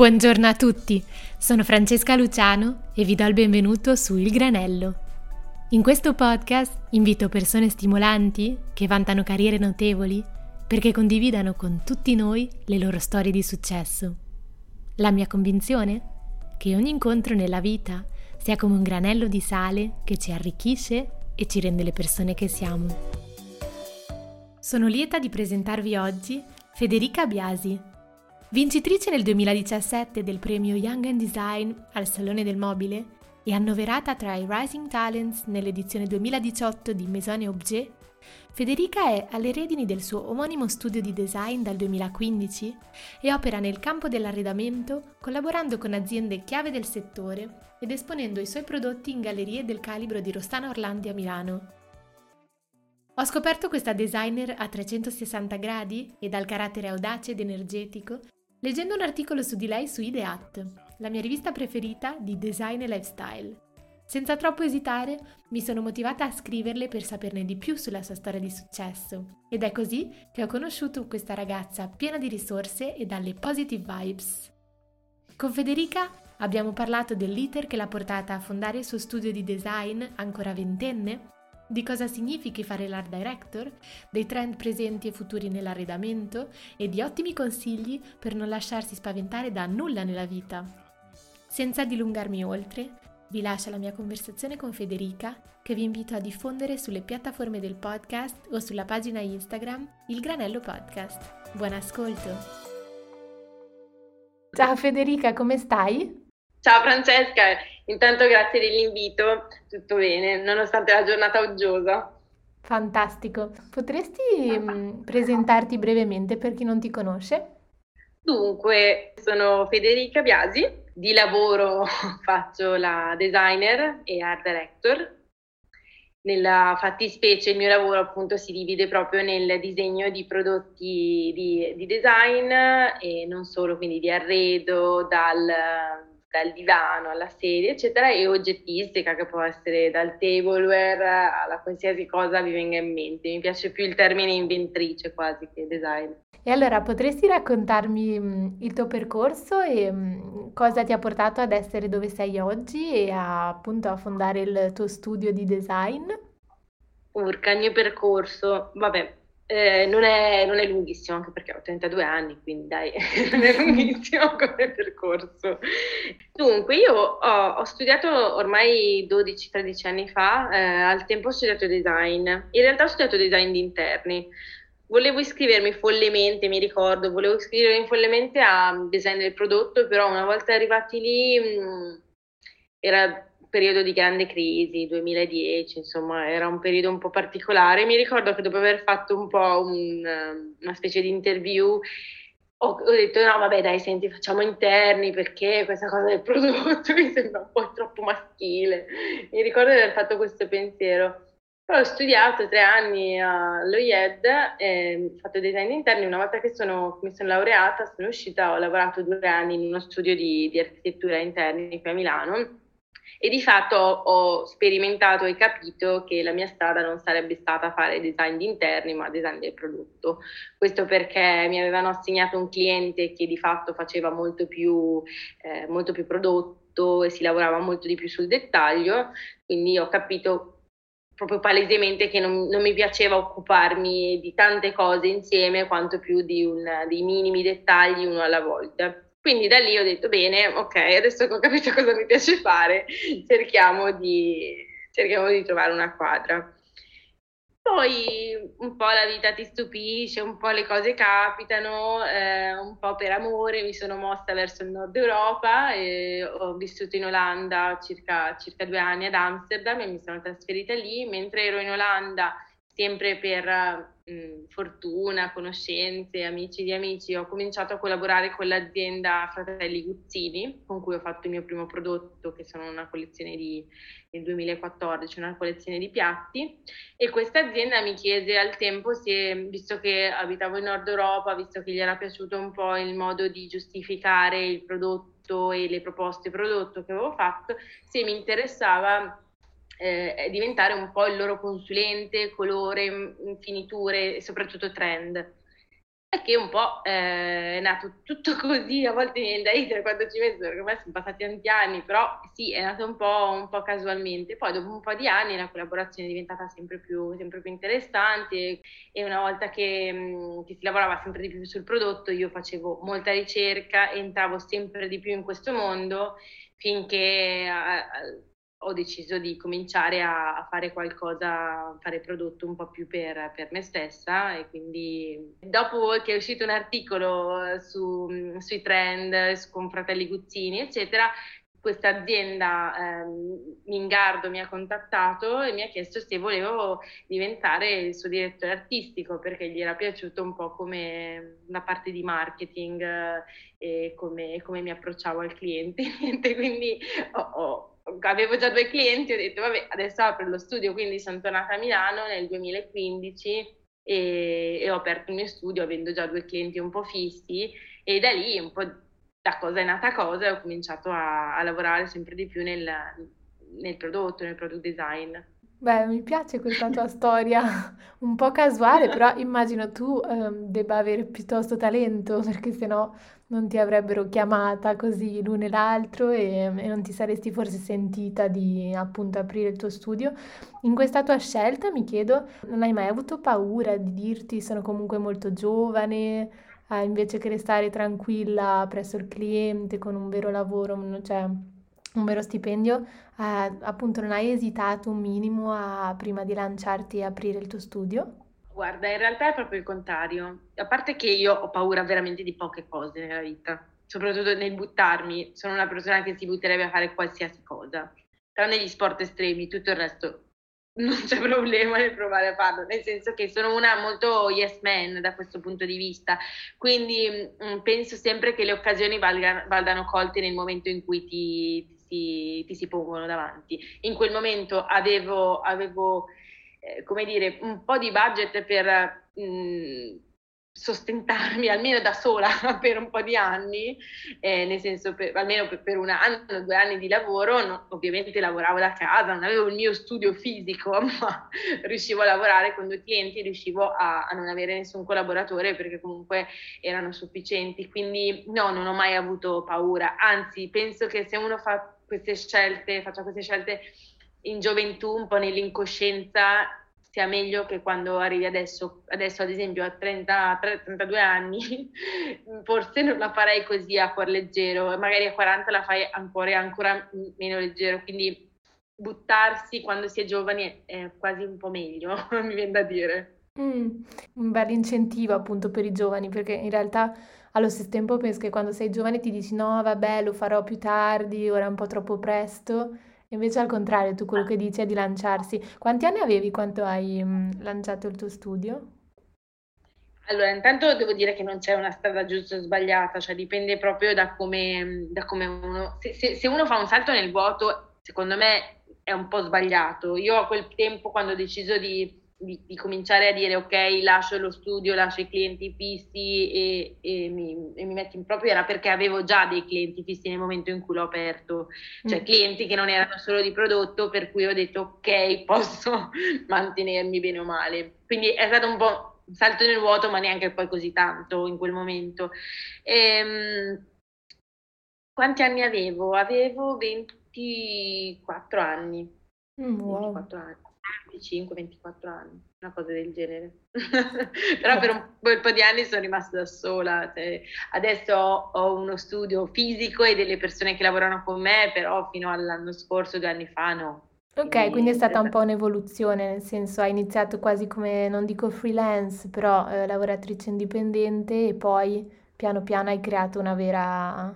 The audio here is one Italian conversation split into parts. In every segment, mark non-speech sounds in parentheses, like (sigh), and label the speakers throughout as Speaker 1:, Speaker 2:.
Speaker 1: Buongiorno a tutti, sono Francesca Luciano e vi do il benvenuto su Il Granello. In questo podcast invito persone stimolanti che vantano carriere notevoli perché condividano con tutti noi le loro storie di successo. La mia convinzione? Che ogni incontro nella vita sia come un granello di sale che ci arricchisce e ci rende le persone che siamo. Sono lieta di presentarvi oggi Federica Biasi, Vincitrice nel 2017 del premio Young and Design al Salone del Mobile e annoverata tra i Rising Talents nell'edizione 2018 di Maison Objet, Federica è alle redini del suo omonimo studio di design dal 2015 e opera nel campo dell'arredamento collaborando con aziende chiave del settore ed esponendo i suoi prodotti in gallerie del calibro di Rostana Orlandi a Milano. Ho scoperto questa designer a 360 gradi e dal carattere audace ed energetico leggendo un articolo su di lei su Ideat, la mia rivista preferita di design e lifestyle. Senza troppo esitare, mi sono motivata a scriverle per saperne di più sulla sua storia di successo ed è così che ho conosciuto questa ragazza piena di risorse e dalle positive vibes. Con Federica abbiamo parlato dell'iter che l'ha portata a fondare il suo studio di design ancora ventenne di cosa significhi fare l'art director, dei trend presenti e futuri nell'arredamento e di ottimi consigli per non lasciarsi spaventare da nulla nella vita. Senza dilungarmi oltre, vi lascio la mia conversazione con Federica che vi invito a diffondere sulle piattaforme del podcast o sulla pagina Instagram Il Granello Podcast. Buon ascolto! Ciao Federica, come stai?
Speaker 2: Ciao Francesca, intanto grazie dell'invito, tutto bene, nonostante la giornata uggiosa.
Speaker 1: Fantastico, potresti mh, presentarti brevemente per chi non ti conosce?
Speaker 2: Dunque, sono Federica Biasi, di lavoro (laughs) faccio la designer e art director. Nella fattispecie il mio lavoro appunto si divide proprio nel disegno di prodotti di, di design e non solo, quindi di arredo, dal dal divano alla sedia, eccetera, e oggettistica che può essere dal tableware alla qualsiasi cosa vi venga in mente. Mi piace più il termine inventrice quasi che design.
Speaker 1: E allora potresti raccontarmi mh, il tuo percorso e mh, cosa ti ha portato ad essere dove sei oggi e a, appunto a fondare il tuo studio di design?
Speaker 2: Urca, il mio percorso, vabbè, eh, non, è, non, è, lunghissimo, anche perché ho 32 anni, quindi dai, (laughs) non è lunghissimo come percorso. Dunque, io ho, ho studiato ormai 12-13 anni fa, eh, al tempo ho studiato design. In realtà ho studiato design di interni. Volevo iscrivermi follemente, mi ricordo, volevo iscrivermi follemente a design del prodotto, però una volta arrivati lì mh, mm, era periodo di grande crisi, 2010, insomma, era un periodo un po' particolare. Mi ricordo che dopo aver fatto un po' un, una specie di interview ho, ho, detto no, vabbè, dai, senti, facciamo interni perché questa cosa del prodotto (laughs) mi sembra un po' troppo maschile. Mi ricordo di aver fatto questo pensiero. Poi ho studiato tre anni allo IED, ho fatto design interni. Una volta che sono, mi sono laureata, sono uscita, ho lavorato due anni in uno studio di, di architettura interni qui a Milano e di fatto ho sperimentato e capito che la mia strada non sarebbe stata fare design di interni ma design del prodotto. Questo perché mi avevano assegnato un cliente che di fatto faceva molto più, eh, molto più prodotto e si lavorava molto di più sul dettaglio, quindi ho capito proprio palesemente che non, non, mi piaceva occuparmi di tante cose insieme quanto più di un, dei minimi dettagli uno alla volta. Quindi da lì ho detto bene, ok, adesso che ho capito (laughs) cosa mi piace fare, cerchiamo di, cerchiamo di trovare una quadra. Poi un po' la vita ti stupisce, un po' le cose capitano, eh, un po' per amore mi sono mossa verso il nord Europa ho vissuto in Olanda circa, circa due anni ad Amsterdam e mi sono trasferita lì. Mentre ero in Olanda sempre per mh, fortuna, conoscenze, amici di amici, ho cominciato a collaborare con l'azienda Fratelli Guzzini, con cui ho fatto il mio primo prodotto, che sono una collezione di, nel 2014, una collezione di piatti. E questa azienda mi chiese al tempo se, visto che abitavo in Nord Europa, visto che gli era piaciuto un po' il modo di giustificare il prodotto e le proposte prodotto che avevo fatto, se mi interessava eh, diventare un po' il loro consulente, colore, finiture e soprattutto trend. è che un po' eh, è nato tutto (laughs) così, a volte mi viene da ridere quando ci penso, perché ormai sono passati tanti anni, però sì, è nato un po', un po', casualmente. Poi dopo un po' di anni la collaborazione è diventata sempre più, sempre più interessante e una volta che, mh, che, si lavorava sempre di più sul prodotto io facevo molta ricerca, entravo sempre di più in questo mondo finché... Ho deciso di cominciare a, fare qualcosa, fare prodotto un po' più per, per, me stessa e quindi dopo che è uscito un articolo su, sui trend con Fratelli Guzzini eccetera questa azienda eh, Mingardo mi ha contattato e mi ha chiesto se volevo diventare il suo direttore artistico perché gli era piaciuto un po' come la parte di marketing eh, e come, come, mi approcciavo al cliente. (laughs) quindi ho, ho avevo già due clienti, ho detto vabbè adesso apro lo studio, quindi sono tornata a Milano nel 2015 e, e ho aperto il mio studio avendo già due clienti un po' fissi e da lì un po' da cosa è nata cosa e ho cominciato a, a lavorare sempre di più nel, nel prodotto, nel product design.
Speaker 1: Beh, mi piace questa tua storia, (laughs) un po' casuale, però immagino tu ehm, debba avere piuttosto talento, (laughs) perché sennò non ti avrebbero chiamata così l'uno e l'altro e, e non ti saresti forse sentita di appunto aprire il tuo studio. In questa tua scelta mi chiedo, non hai mai avuto paura di dirti sono comunque molto giovane, eh, invece che restare tranquilla presso il cliente con un vero lavoro, cioè un vero stipendio, eh, appunto non hai esitato un minimo a, prima di lanciarti e aprire il tuo studio?
Speaker 2: Guarda, in realtà è proprio il contrario. A parte che io ho paura veramente di poche cose nella vita, soprattutto nel buttarmi. Sono una persona che si butterebbe a fare qualsiasi cosa. Però negli sport estremi, tutto il resto (laughs) non c'è problema nel provare a farlo, nel senso che sono una molto yes man da questo punto di vista, quindi mh, mm, penso sempre che le occasioni valgano, valdano colte nel momento in cui ti, ti, ti si pongono davanti. In quel momento avevo, avevo eh, come dire, un po' di budget per mh, mm, sostentarmi almeno da sola (laughs) per un po' di anni, eh, nel senso per, almeno per, per, un anno, due anni di lavoro, no, ovviamente lavoravo da casa, non avevo il mio studio fisico, (laughs) ma riuscivo a lavorare con due clienti, riuscivo a, a non avere nessun collaboratore perché comunque erano sufficienti, quindi no, non ho mai avuto paura, anzi penso che se uno fa queste scelte, faccia queste scelte in gioventù, un po' nell'incoscienza, sia meglio che quando arrivi adesso, adesso ad esempio a 30, 32 anni, (laughs) forse non la farei così a cuor leggero, magari a 40 la fai ancora, ancora meno leggero, quindi buttarsi quando si è giovani è quasi un po' meglio, (laughs) mi viene da dire.
Speaker 1: Mm, un bel incentivo appunto per i giovani, perché in realtà allo stesso tempo penso che quando sei giovane ti dici no, vabbè, lo farò più tardi, ora è un po' troppo presto. Invece al contrario, tu quello che dici è di lanciarsi. Quanti anni avevi quando hai mh, lanciato il tuo studio?
Speaker 2: Allora, intanto devo dire che non c'è una strada giusta o sbagliata, cioè dipende proprio da come, da come uno... Se, se, se uno fa un salto nel vuoto, secondo me è un po' sbagliato. Io a quel tempo, quando ho deciso di di, di, cominciare a dire ok, lascio lo studio, lascio i clienti fissi e, e, mi, e, mi, metto in proprio era perché avevo già dei clienti fissi nel momento in cui l'ho aperto, cioè mm. clienti che non erano solo di prodotto, per cui ho detto ok, (laughs) posso mantenermi bene o male. Quindi è stato un po' un salto nel vuoto, ma neanche poi così tanto in quel momento. Ehm, quanti anni avevo? Avevo 24 anni. Mm, wow. 24 anni 25-24 anni, una cosa del genere. (laughs) Però per un bel po' di anni sono rimasta da sola. Cioè, adesso ho, ho, uno studio fisico e delle persone che lavorano con me, però fino all'anno scorso, due anni fa, no.
Speaker 1: Ok, quindi, quindi è stata un po' un'evoluzione, nel senso hai iniziato quasi come, non dico freelance, però eh, lavoratrice indipendente e poi piano piano hai creato una vera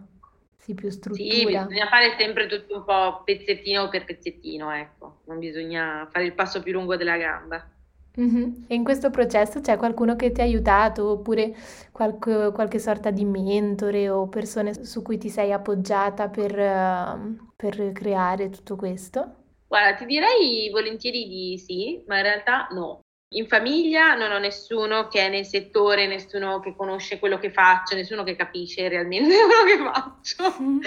Speaker 1: sì, più struttura.
Speaker 2: Sì, bisogna fare sempre tutto un po' pezzettino per pezzettino, ecco, non bisogna fare il passo più lungo della gamba.
Speaker 1: Mm-hmm. E in questo processo c'è qualcuno che ti ha aiutato oppure qualche, qualche sorta di mentore o persone su cui ti sei appoggiata per, uh, per creare tutto questo?
Speaker 2: Guarda, ti direi volentieri di sì, ma in realtà no. In famiglia non ho nessuno che è nel settore, nessuno che conosce quello che faccio, nessuno che capisce realmente (laughs) quello che faccio, mm.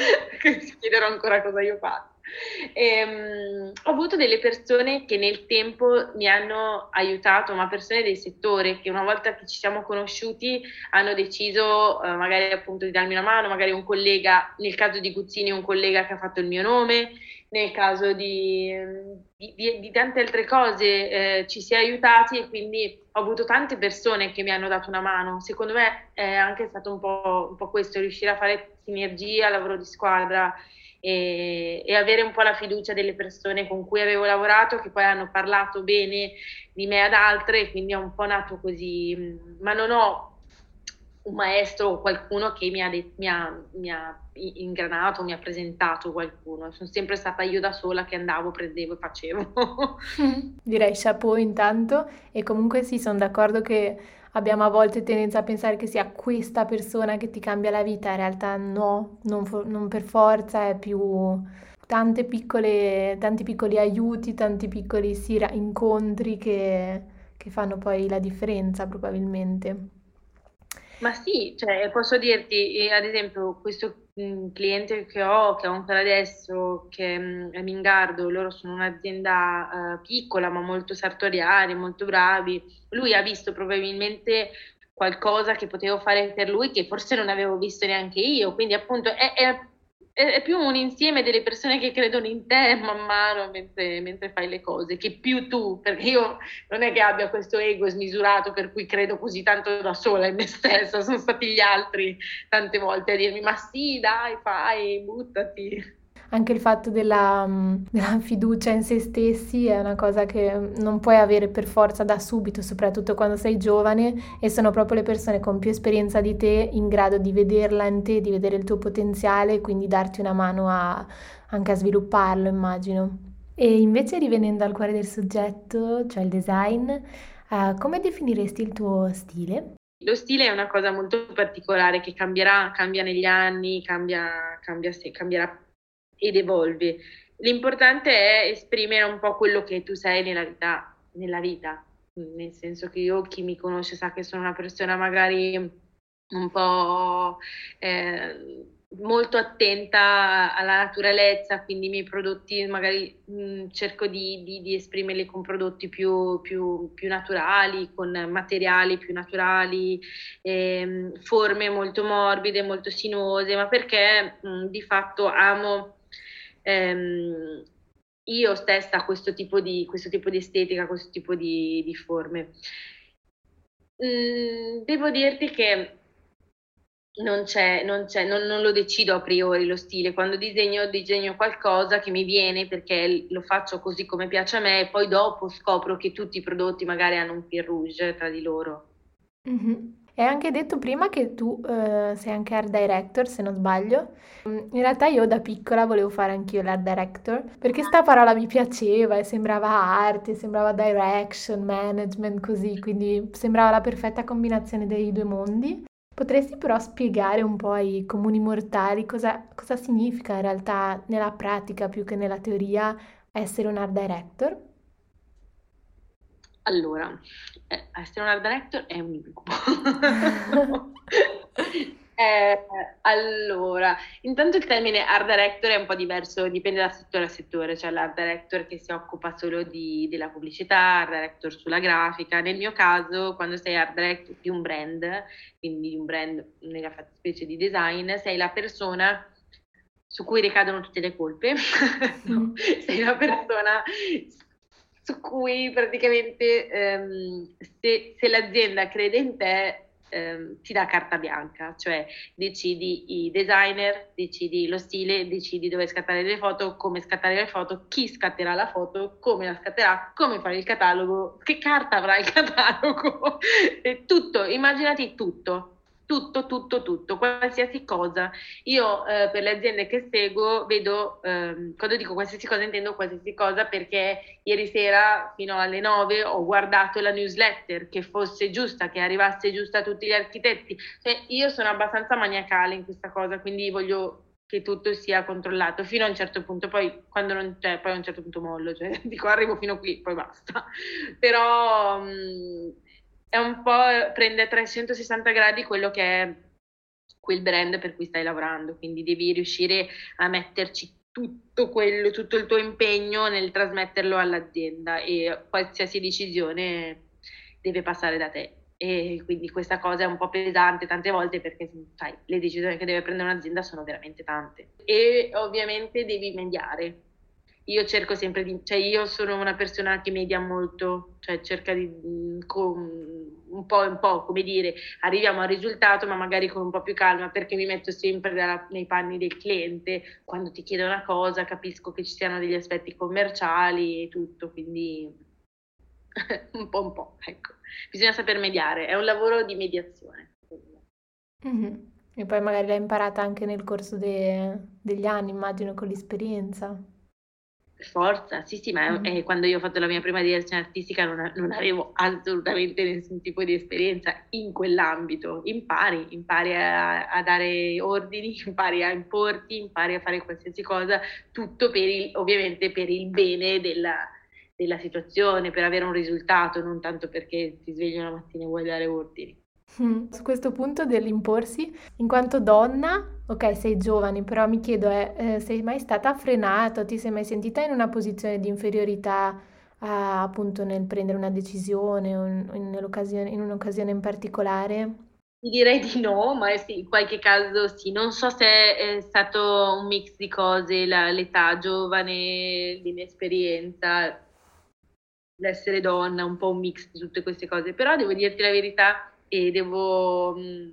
Speaker 2: si chiederò ancora cosa io faccio. E, um, ho avuto delle persone che nel tempo mi hanno aiutato, ma persone del settore che una volta che ci siamo conosciuti hanno deciso uh, magari appunto di darmi una mano, magari un collega, nel caso di Guzzini un collega che ha fatto il mio nome, nel caso di, di, di, tante altre cose eh, ci si è aiutati e quindi ho avuto tante persone che mi hanno dato una mano. Secondo me è anche stato un po', un po questo, riuscire a fare sinergia, lavoro di squadra e, e, avere un po' la fiducia delle persone con cui avevo lavorato che poi hanno parlato bene di me ad altre quindi è un po' nato così, ma non ho un maestro o qualcuno che mi ha, de- mi, ha, mi ha, ingranato, mi ha presentato qualcuno. Sono sempre stata io da sola che andavo, prendevo e facevo. (laughs) (laughs)
Speaker 1: Direi chapeau intanto e comunque sì, sono d'accordo che abbiamo a volte tendenza a pensare che sia questa persona che ti cambia la vita, in realtà no, non, for- non per forza, è più tante piccole, tanti piccoli aiuti, tanti piccoli sì, incontri che, che fanno poi la differenza probabilmente.
Speaker 2: Ma sì, cioè, posso dirti, ad esempio, questo mh, cliente che ho, che ho ancora adesso, che mh, è Mingardo, loro sono un'azienda uh, piccola ma molto sartoriale, molto bravi. Lui ha visto probabilmente qualcosa che potevo fare per lui che forse non avevo visto neanche io, quindi appunto è, è è, più un insieme delle persone che credono in te man mano mentre, mentre, fai le cose, che più tu, perché io non è che abbia questo ego smisurato per cui credo così tanto da sola in me stessa, sono stati gli altri tante volte a dirmi ma sì dai fai, buttati
Speaker 1: anche il fatto della, mm, della, fiducia in se stessi è una cosa che non puoi avere per forza da subito, soprattutto quando sei giovane e sono proprio le persone con più esperienza di te in grado di vederla in te, di vedere il tuo potenziale e quindi darti una mano a, anche a svilupparlo, immagino. E invece rivenendo al cuore del soggetto, cioè il design, uh, come definiresti il tuo stile?
Speaker 2: Lo stile è una cosa molto particolare che cambierà, cambia negli anni, cambia, cambia, cambierà ed evolve. L'importante è esprimere un po' quello che tu sei nella vita, nella vita. nel senso che io chi mi conosce sa che sono una persona magari un po' eh, molto attenta alla naturalezza, quindi i miei prodotti magari mh, cerco di, di, di, esprimerli con prodotti più, più, più, naturali, con materiali più naturali, eh, forme molto morbide, molto sinuose, ma perché mh, di fatto amo ehm, io stessa questo tipo di, questo tipo di estetica, questo tipo di, di forme. Mm, devo dirti che non c'è, non, c'è non, non, lo decido a priori lo stile, quando disegno disegno qualcosa che mi viene perché lo faccio così come piace a me e poi dopo scopro che tutti i prodotti magari hanno un fil rouge tra di loro.
Speaker 1: Mm-hmm. Hai anche detto prima che tu eh, sei anche art director, se non sbaglio. Mm, in realtà io da piccola volevo fare anch'io l'art director, perché sta parola mi piaceva e sembrava arte, sembrava direction, management, così, quindi sembrava la perfetta combinazione dei due mondi. Potresti però spiegare un po' ai comuni mortali cosa, cosa significa in realtà nella pratica più che nella teoria essere un art director?
Speaker 2: Allora, eh, essere un art director è un incubo. (laughs) eh, allora, intanto il termine art director è un po' diverso, dipende da settore a settore, c'è cioè l'art director che si occupa solo di, della pubblicità, art director sulla grafica. Nel mio caso, quando sei art director di un brand, quindi di un brand nella fattispecie di design, sei la persona su cui ricadono tutte le colpe, no, (laughs) mm. sei la persona su cui praticamente ehm, se, se, l'azienda crede in te ehm, ti dà carta bianca, cioè decidi i designer, decidi lo stile, decidi dove scattare le foto, come scattare le foto, chi scatterà la foto, come la scatterà, come fare il catalogo, che carta avrà il (laughs) catalogo, tutto, immaginati tutto tutto, tutto, tutto, qualsiasi cosa. Io eh, per le aziende che seguo vedo, eh, quando dico qualsiasi cosa intendo qualsiasi cosa perché ieri sera fino alle 9 ho guardato la newsletter che fosse giusta, che arrivasse giusta a tutti gli architetti. Cioè, io sono abbastanza maniacale in questa cosa, quindi voglio che tutto sia controllato fino a un certo punto, poi quando non c'è, poi a un certo punto mollo, cioè (laughs) dico arrivo fino qui, poi basta. Però mh, mm, è un po' prende a 360 gradi quello che è quel brand per cui stai lavorando, quindi devi riuscire a metterci tutto quello, tutto il tuo impegno nel trasmetterlo all'azienda e qualsiasi decisione deve passare da te. E quindi questa cosa è un po' pesante tante volte perché sai, le decisioni che deve prendere un'azienda sono veramente tante. E ovviamente devi mediare, io cerco sempre di, cioè io sono una persona che media molto, cioè cerca di, mm, un po' un po', come dire, arriviamo al risultato ma magari con un po' più calma perché mi metto sempre dalla, nei panni del cliente, quando ti chiedo una cosa capisco che ci siano degli aspetti commerciali e tutto, quindi (laughs) un po' un po', ecco. Bisogna saper mediare, è un lavoro di mediazione.
Speaker 1: Mm-hmm. E poi magari l'hai imparata anche nel corso de- degli anni, immagino, con l'esperienza.
Speaker 2: Forza, sì, sì, ma mm. quando io ho fatto la mia prima direzione artistica non, non, avevo assolutamente nessun tipo di esperienza in quell'ambito. Impari, impari a, a, dare ordini, (laughs) impari a importi, impari a fare qualsiasi cosa, tutto per il, ovviamente per il bene della, della situazione, per avere un risultato, non tanto perché ti svegli una mattina e vuoi dare ordini. (laughs)
Speaker 1: Su questo punto dell'imporsi, in quanto donna, ok, sei giovane, però mi chiedo, eh, eh, sei mai stata frenata, ti sei mai sentita in una posizione di inferiorità eh, appunto nel prendere una decisione o in, in, un'occasione in particolare?
Speaker 2: Ti direi di no, ma sì, in qualche caso sì. Non so se è stato un mix di cose, la, l'età giovane, l'inesperienza, l'essere donna, un po' un mix di tutte queste cose. Però devo dirti la verità, e devo, mm,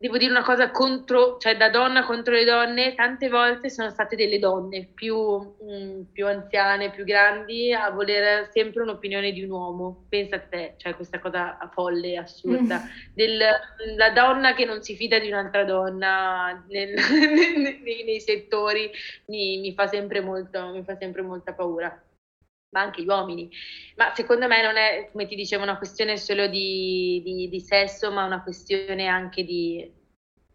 Speaker 2: devo dire una cosa contro, cioè da donna contro le donne, tante volte sono state delle donne più, mm, più anziane, più grandi a volere sempre un'opinione di un uomo. Pensa a te, cioè questa cosa folle, assurda, della donna che non si fida di un'altra donna nel, (laughs) nei, nei, settori mi, mi, fa sempre molto, mi fa sempre molta paura ma anche gli uomini. Ma secondo me non è, come ti dicevo, una questione solo di, di, di sesso, ma una questione anche di,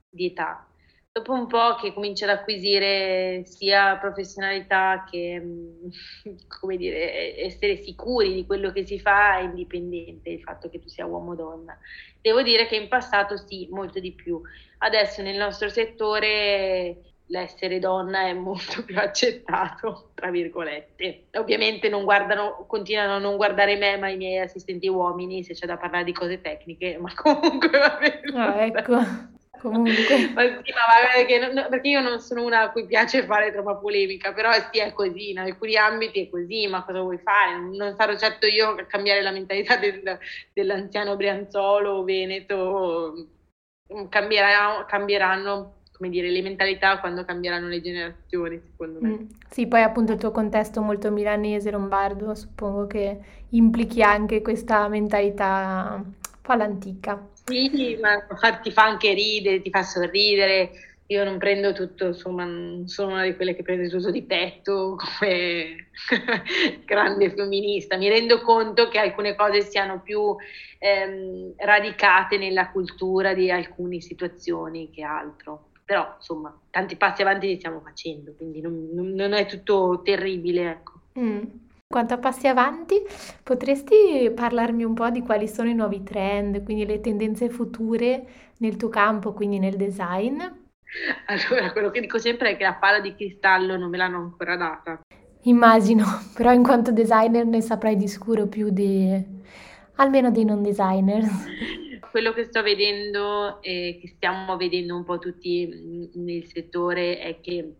Speaker 2: di, età. Dopo un po' che cominci ad acquisire sia professionalità che, mm, (laughs) come dire, essere sicuri di quello che si fa è indipendente il fatto che tu sia uomo o donna. Devo dire che in passato sì, molto di più. Adesso nel nostro settore l'essere donna è molto più accettato, tra virgolette. Ovviamente non guardano, continuano a non guardare me, ma i miei assistenti uomini, se c'è da parlare di cose tecniche, ma (laughs) comunque va bene.
Speaker 1: Ah, ecco, comunque. (laughs)
Speaker 2: ma sì, ma perché, non, perché, io non sono una a cui piace fare troppa polemica, però sì, è così, in alcuni ambiti è così, ma cosa vuoi fare? Non sarò certo io a cambiare la mentalità del, dell'anziano Brianzolo o Veneto, cambierà, cambieranno come dire, le mentalità quando cambieranno le generazioni, secondo me. Mm.
Speaker 1: Sì, poi appunto il tuo contesto molto milanese, lombardo, suppongo che implichi anche questa mentalità un po' all'antica.
Speaker 2: Sì, ma ti fa anche ridere, ti fa sorridere. Io non prendo tutto, insomma, non sono una di quelle che prende tutto di petto come (laughs) grande femminista. Mi rendo conto che alcune cose siano più ehm, radicate nella cultura di alcune situazioni che altro però insomma tanti passi avanti li stiamo facendo, quindi non, non è tutto terribile. Ecco.
Speaker 1: Mm. Quanto a passi avanti, potresti parlarmi un po' di quali sono i nuovi trend, quindi le tendenze future nel tuo campo, quindi nel design?
Speaker 2: Allora, quello che dico sempre è che la palla di cristallo non me l'hanno ancora data.
Speaker 1: Immagino, (laughs) però in quanto designer ne saprai di sicuro più di almeno dei non designer. (laughs)
Speaker 2: quello che sto vedendo e che stiamo vedendo un po' tutti nel settore è che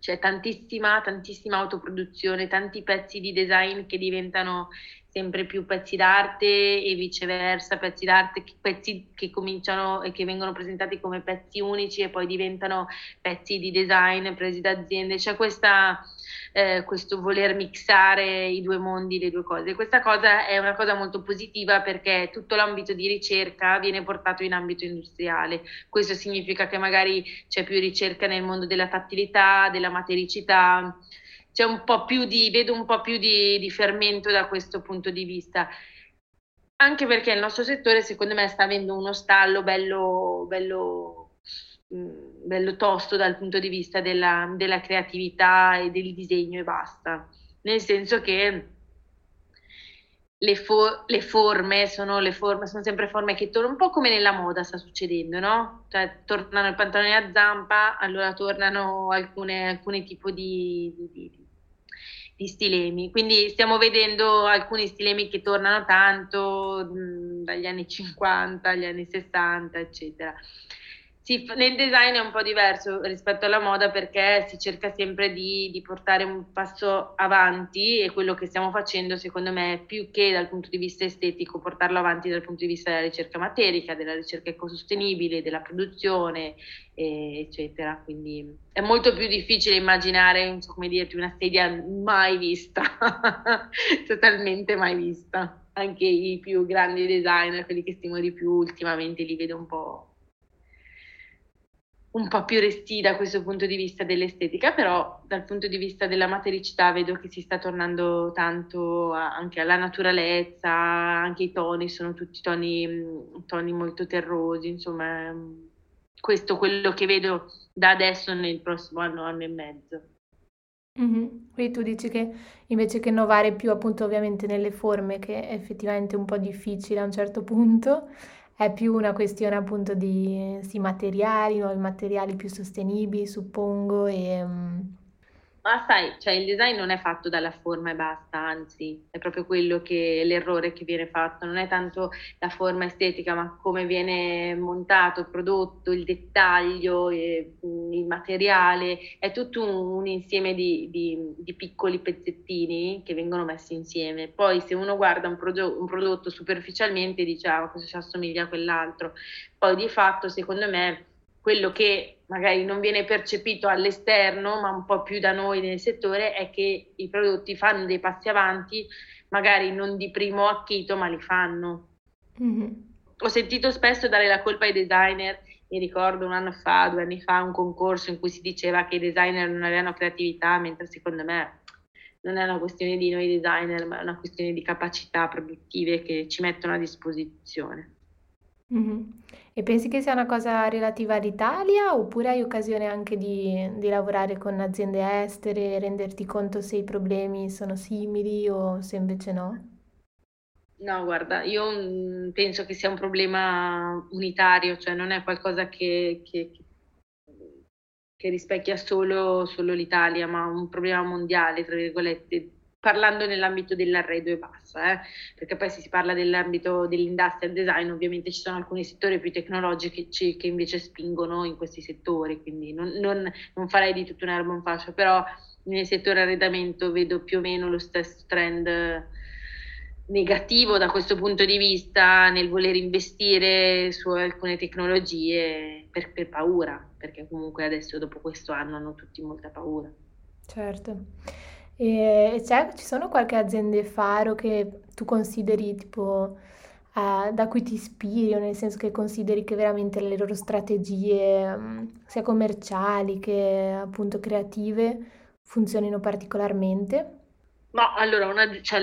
Speaker 2: c'è tantissima, tantissima autoproduzione, tanti pezzi di design che diventano sempre più pezzi d'arte e viceversa, pezzi d'arte, pezzi che cominciano e che vengono presentati come pezzi unici e poi diventano pezzi di design presi da aziende. C'è questa eh, questo voler mixare i due mondi, le due cose. Questa cosa è una cosa molto positiva perché tutto l'ambito di ricerca viene portato in ambito industriale. Questo significa che magari c'è più ricerca nel mondo della tattilità, della matericità, c'è un po' più di, vedo un po' più di, di fermento da questo punto di vista anche perché il nostro settore secondo me sta avendo uno stallo bello, bello Mm, bello tosto dal punto di vista della, della, creatività e del disegno e basta. Nel senso che le, fo- le, forme sono, le forme sono sempre forme che tornano un po' come nella moda sta succedendo, no? Cioè tornano i pantaloni a zampa, allora tornano alcune, alcuni tipi di, di, di, di, stilemi. Quindi stiamo vedendo alcuni stilemi che tornano tanto mh, dagli anni 50 agli anni 60, eccetera. Sì, nel design è un po' diverso rispetto alla moda perché si cerca sempre di, di, portare un passo avanti e quello che stiamo facendo secondo me più che dal punto di vista estetico portarlo avanti dal punto di vista della ricerca materica, della ricerca ecosostenibile, della produzione eccetera. Quindi è molto più difficile immaginare, non so come dirti, una sedia mai vista, (laughs) totalmente mai vista. Anche i più grandi designer, quelli che stimo di più ultimamente li vedo un po' un po' più resti da questo punto di vista dell'estetica, però dal punto di vista della matericità vedo che si sta tornando tanto anche alla naturalezza, anche i toni sono tutti toni, mm, toni molto terrosi, insomma questo è quello che vedo da adesso nel prossimo anno, anno e mezzo.
Speaker 1: Mm-hmm. Quindi tu dici che invece che innovare più appunto ovviamente nelle forme, che è effettivamente un po' difficile a un certo punto, è più una questione appunto di sì, materiali, nuovi materiali più sostenibili, suppongo, e, mm,
Speaker 2: ma sai, cioè il design non è fatto dalla forma e basta, anzi, è proprio quello che l'errore che viene fatto, non è tanto la forma estetica, ma come viene montato, prodotto, il dettaglio, mm, il materiale, è tutto un, un insieme di, di, di, piccoli pezzettini che vengono messi insieme. Poi se uno guarda un, pro- un prodotto superficialmente dice ah, questo si assomiglia a quell'altro, poi di fatto secondo me quello che magari non viene percepito all'esterno, ma un po' più da noi nel settore, è che i prodotti fanno dei passi avanti, magari non di primo acchito, ma li fanno. Mm-hmm. Ho sentito spesso dare la colpa ai designer, mi ricordo un anno fa, due anni fa, un concorso in cui si diceva che i designer non avevano creatività, mentre secondo me non è una questione di noi designer, ma è una questione di capacità produttive che ci mettono a disposizione.
Speaker 1: Mm-hmm. E pensi che sia una cosa relativa all'Italia oppure hai occasione anche di, di lavorare con aziende estere renderti conto se i problemi sono simili o se invece no?
Speaker 2: No, guarda, io mm, penso che sia un problema unitario, cioè non è qualcosa che, che, che rispecchia solo, solo l'Italia, ma un problema mondiale, tra virgolette, parlando nell'ambito dell'arredo e basta, eh? perché poi se si parla dell'ambito dell'industrial design ovviamente ci sono alcuni settori più tecnologici che invece spingono in questi settori, quindi non, non, non farei di tutto un'erba un fascio, però nel settore arredamento vedo più o meno lo stesso trend negativo da questo punto di vista nel voler investire su alcune tecnologie per, per paura, perché comunque adesso dopo questo anno hanno tutti molta paura.
Speaker 1: Certo. E ci sono qualche aziende faro che tu consideri tipo eh, da cui ti ispiri o nel senso che consideri che veramente le loro strategie, mm, sia commerciali che appunto creative, funzionino particolarmente?
Speaker 2: Ma allora, una, cioè,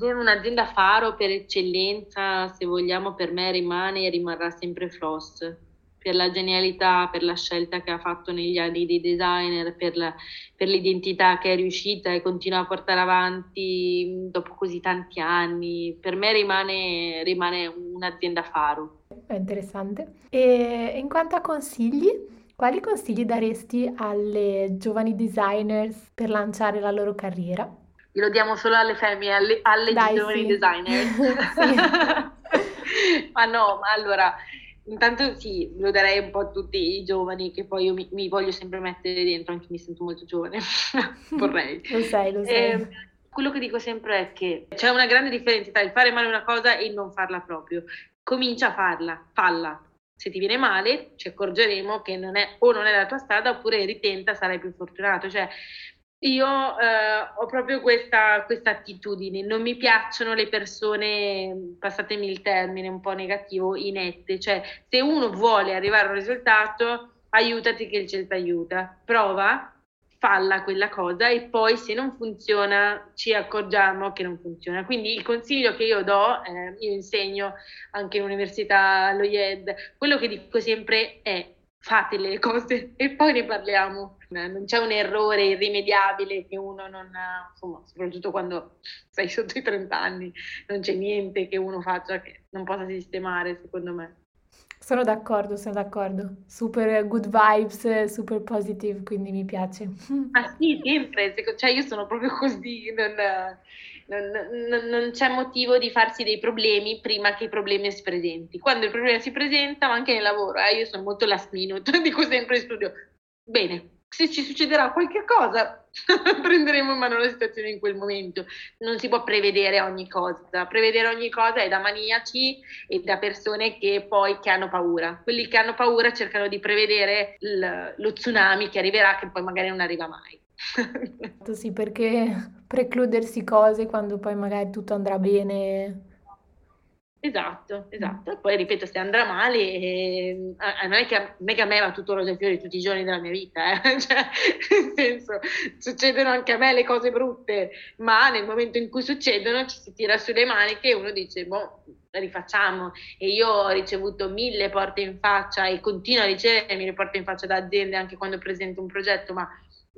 Speaker 2: un'azienda faro per eccellenza, se vogliamo, per me rimane e rimarrà sempre Floss per la genialità, per la scelta che ha fatto negli anni di designer, per, la, per l'identità che è riuscita e continua a portare avanti dopo così tanti anni. Per me rimane, rimane un'azienda faro.
Speaker 1: È interessante. E in quanto a consigli, quali consigli daresti alle giovani designers per lanciare la loro carriera?
Speaker 2: Glielo diamo solo alle femmine, alle, alle Dai, giovani sì. designer. (laughs) (laughs) ma no, ma allora Intanto sì, lo darei un po' a tutti i giovani che poi io mi, mi voglio sempre mettere dentro, anche mi sento molto giovane, (laughs) vorrei. (laughs)
Speaker 1: lo sai, lo sai. Eh,
Speaker 2: quello che dico sempre è che c'è una grande differenza tra il fare male una cosa e il non farla proprio. Comincia a farla, falla. Se ti viene male, ci accorgeremo che non è, o non è la tua strada oppure ritenta, sarai più fortunato. Cioè, io eh, ho proprio questa, questa, attitudine, non mi piacciono le persone, passatemi il termine un po' negativo, inette, cioè se uno vuole arrivare a un risultato, aiutati che il cielo ti aiuta, prova, falla quella cosa e poi se non funziona ci accorgiamo che non funziona. Quindi il consiglio che io do, eh, io insegno anche in università allo IED, quello che dico sempre è fate le (laughs) cose e poi ne parliamo. Non c'è un errore irrimediabile che uno non ha, insomma, soprattutto quando sei sotto i 30 anni, non c'è niente che uno faccia che non possa sistemare, secondo me.
Speaker 1: Sono d'accordo, sono d'accordo. Super good vibes, super positive, quindi mi piace.
Speaker 2: Ah sì, sempre, cioè io sono proprio così, non, non, non, c'è motivo di farsi dei problemi prima che i problemi si presenti. Quando il problema si presenta, ma anche nel lavoro, eh, io sono molto last minute, (laughs) dico sempre in studio, bene, se ci succederà qualche cosa, (laughs) prenderemo in mano la situazione in quel momento. Non si può prevedere ogni cosa. Prevedere ogni cosa è da maniaci e da persone che poi che hanno paura. Quelli che hanno paura cercano di prevedere l- lo tsunami che arriverà, che poi magari non arriva mai.
Speaker 1: Sì, perché precludersi cose quando poi magari tutto andrà bene
Speaker 2: Esatto, esatto. E poi ripeto, se andrà male, eh, non, è che, non, è che, a me va tutto rose e fiori tutti i giorni della mia vita, eh? (laughs) cioè, nel senso, succedono anche a me le cose brutte, ma nel momento in cui succedono ci si tira sulle maniche e uno dice, boh, rifacciamo. E io ho ricevuto mille porte in faccia e continuo a ricevere mille porte in faccia da aziende anche quando presento un progetto, ma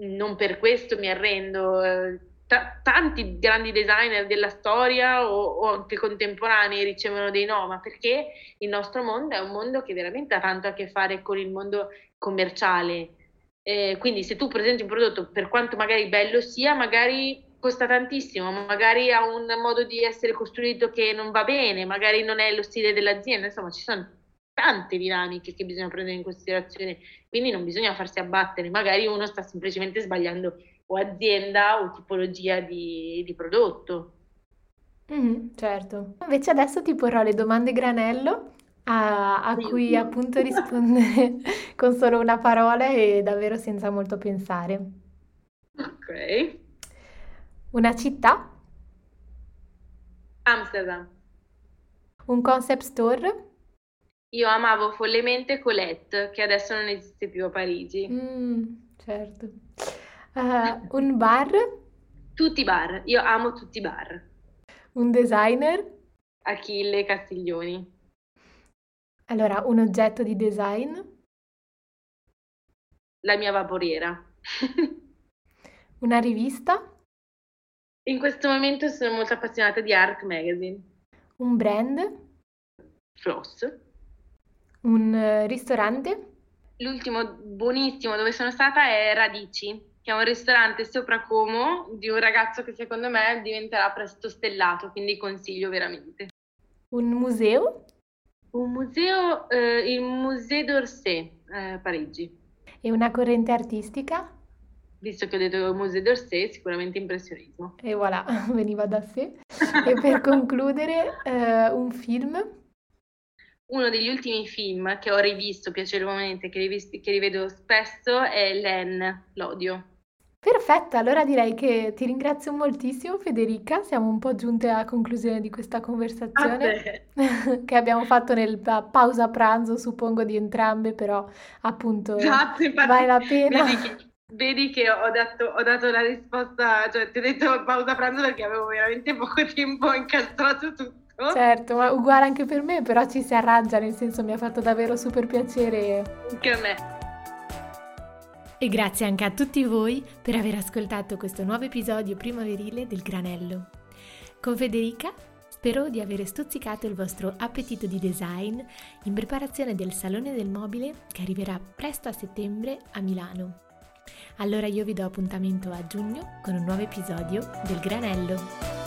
Speaker 2: non per questo mi arrendo. Eh, t- tanti grandi designer della storia o, o, anche contemporanei ricevono dei no, ma perché il nostro mondo è un mondo che veramente ha tanto a che fare con il mondo commerciale. Eh, quindi se tu presenti un prodotto, per quanto magari bello sia, magari costa tantissimo, magari ha un modo di essere costruito che non va bene, magari non è lo stile dell'azienda, insomma ci sono tante dinamiche che bisogna prendere in considerazione, quindi non bisogna farsi abbattere, magari uno sta semplicemente sbagliando o azienda o tipologia di, di prodotto.
Speaker 1: Mm, certo. Invece adesso ti porrò le domande granello a, a cui appunto rispondere (laughs) con solo una parola e davvero senza molto pensare.
Speaker 2: Ok.
Speaker 1: Una città?
Speaker 2: Amsterdam.
Speaker 1: Un concept store?
Speaker 2: Io amavo follemente Colette, che adesso non esiste più a Parigi.
Speaker 1: Mm, certo. Uh, un bar?
Speaker 2: Tutti i bar, io amo tutti i bar.
Speaker 1: Un designer?
Speaker 2: Achille Castiglioni.
Speaker 1: Allora, un oggetto di design?
Speaker 2: La mia vaporiera. (laughs)
Speaker 1: Una rivista?
Speaker 2: In questo momento sono molto appassionata di Arc Magazine.
Speaker 1: Un brand?
Speaker 2: Floss.
Speaker 1: Un uh, ristorante?
Speaker 2: L'ultimo buonissimo dove sono stata è Radici, che è un ristorante sopra Como di un ragazzo che secondo me diventerà presto stellato, quindi consiglio veramente.
Speaker 1: Un museo?
Speaker 2: Un museo, eh, il Musée d'Orsay, eh, Parigi.
Speaker 1: E una corrente artistica?
Speaker 2: Visto che ho detto Musée d'Orsay, sicuramente impressionismo.
Speaker 1: E voilà, (laughs) veniva da sé. e per concludere, eh, un film?
Speaker 2: Uno degli ultimi film che ho rivisto piacevolmente, che, rivisto, che rivedo spesso, è Len, L'odio.
Speaker 1: Perfetto, allora direi che ti ringrazio moltissimo Federica, siamo un po' giunte alla conclusione di questa conversazione (laughs) che abbiamo fatto nel pausa pranzo, suppongo di entrambe, però appunto esatto, infatti, vale la pena.
Speaker 2: Vedi che, vedi che ho, dato, ho, dato, la risposta, cioè ti ho detto pausa pranzo perché avevo veramente poco tempo incastrato tutto.
Speaker 1: Certo, ma uguale anche per me, però ci si arrangia, nel senso mi ha fatto davvero super piacere.
Speaker 2: Anche a me.
Speaker 1: E grazie anche a tutti voi per aver ascoltato questo nuovo episodio primaverile del Granello. Con Federica spero di aver stuzzicato il vostro appetito di design in preparazione del Salone del Mobile che arriverà presto a settembre a Milano. Allora io vi do appuntamento a giugno con un nuovo episodio del Granello.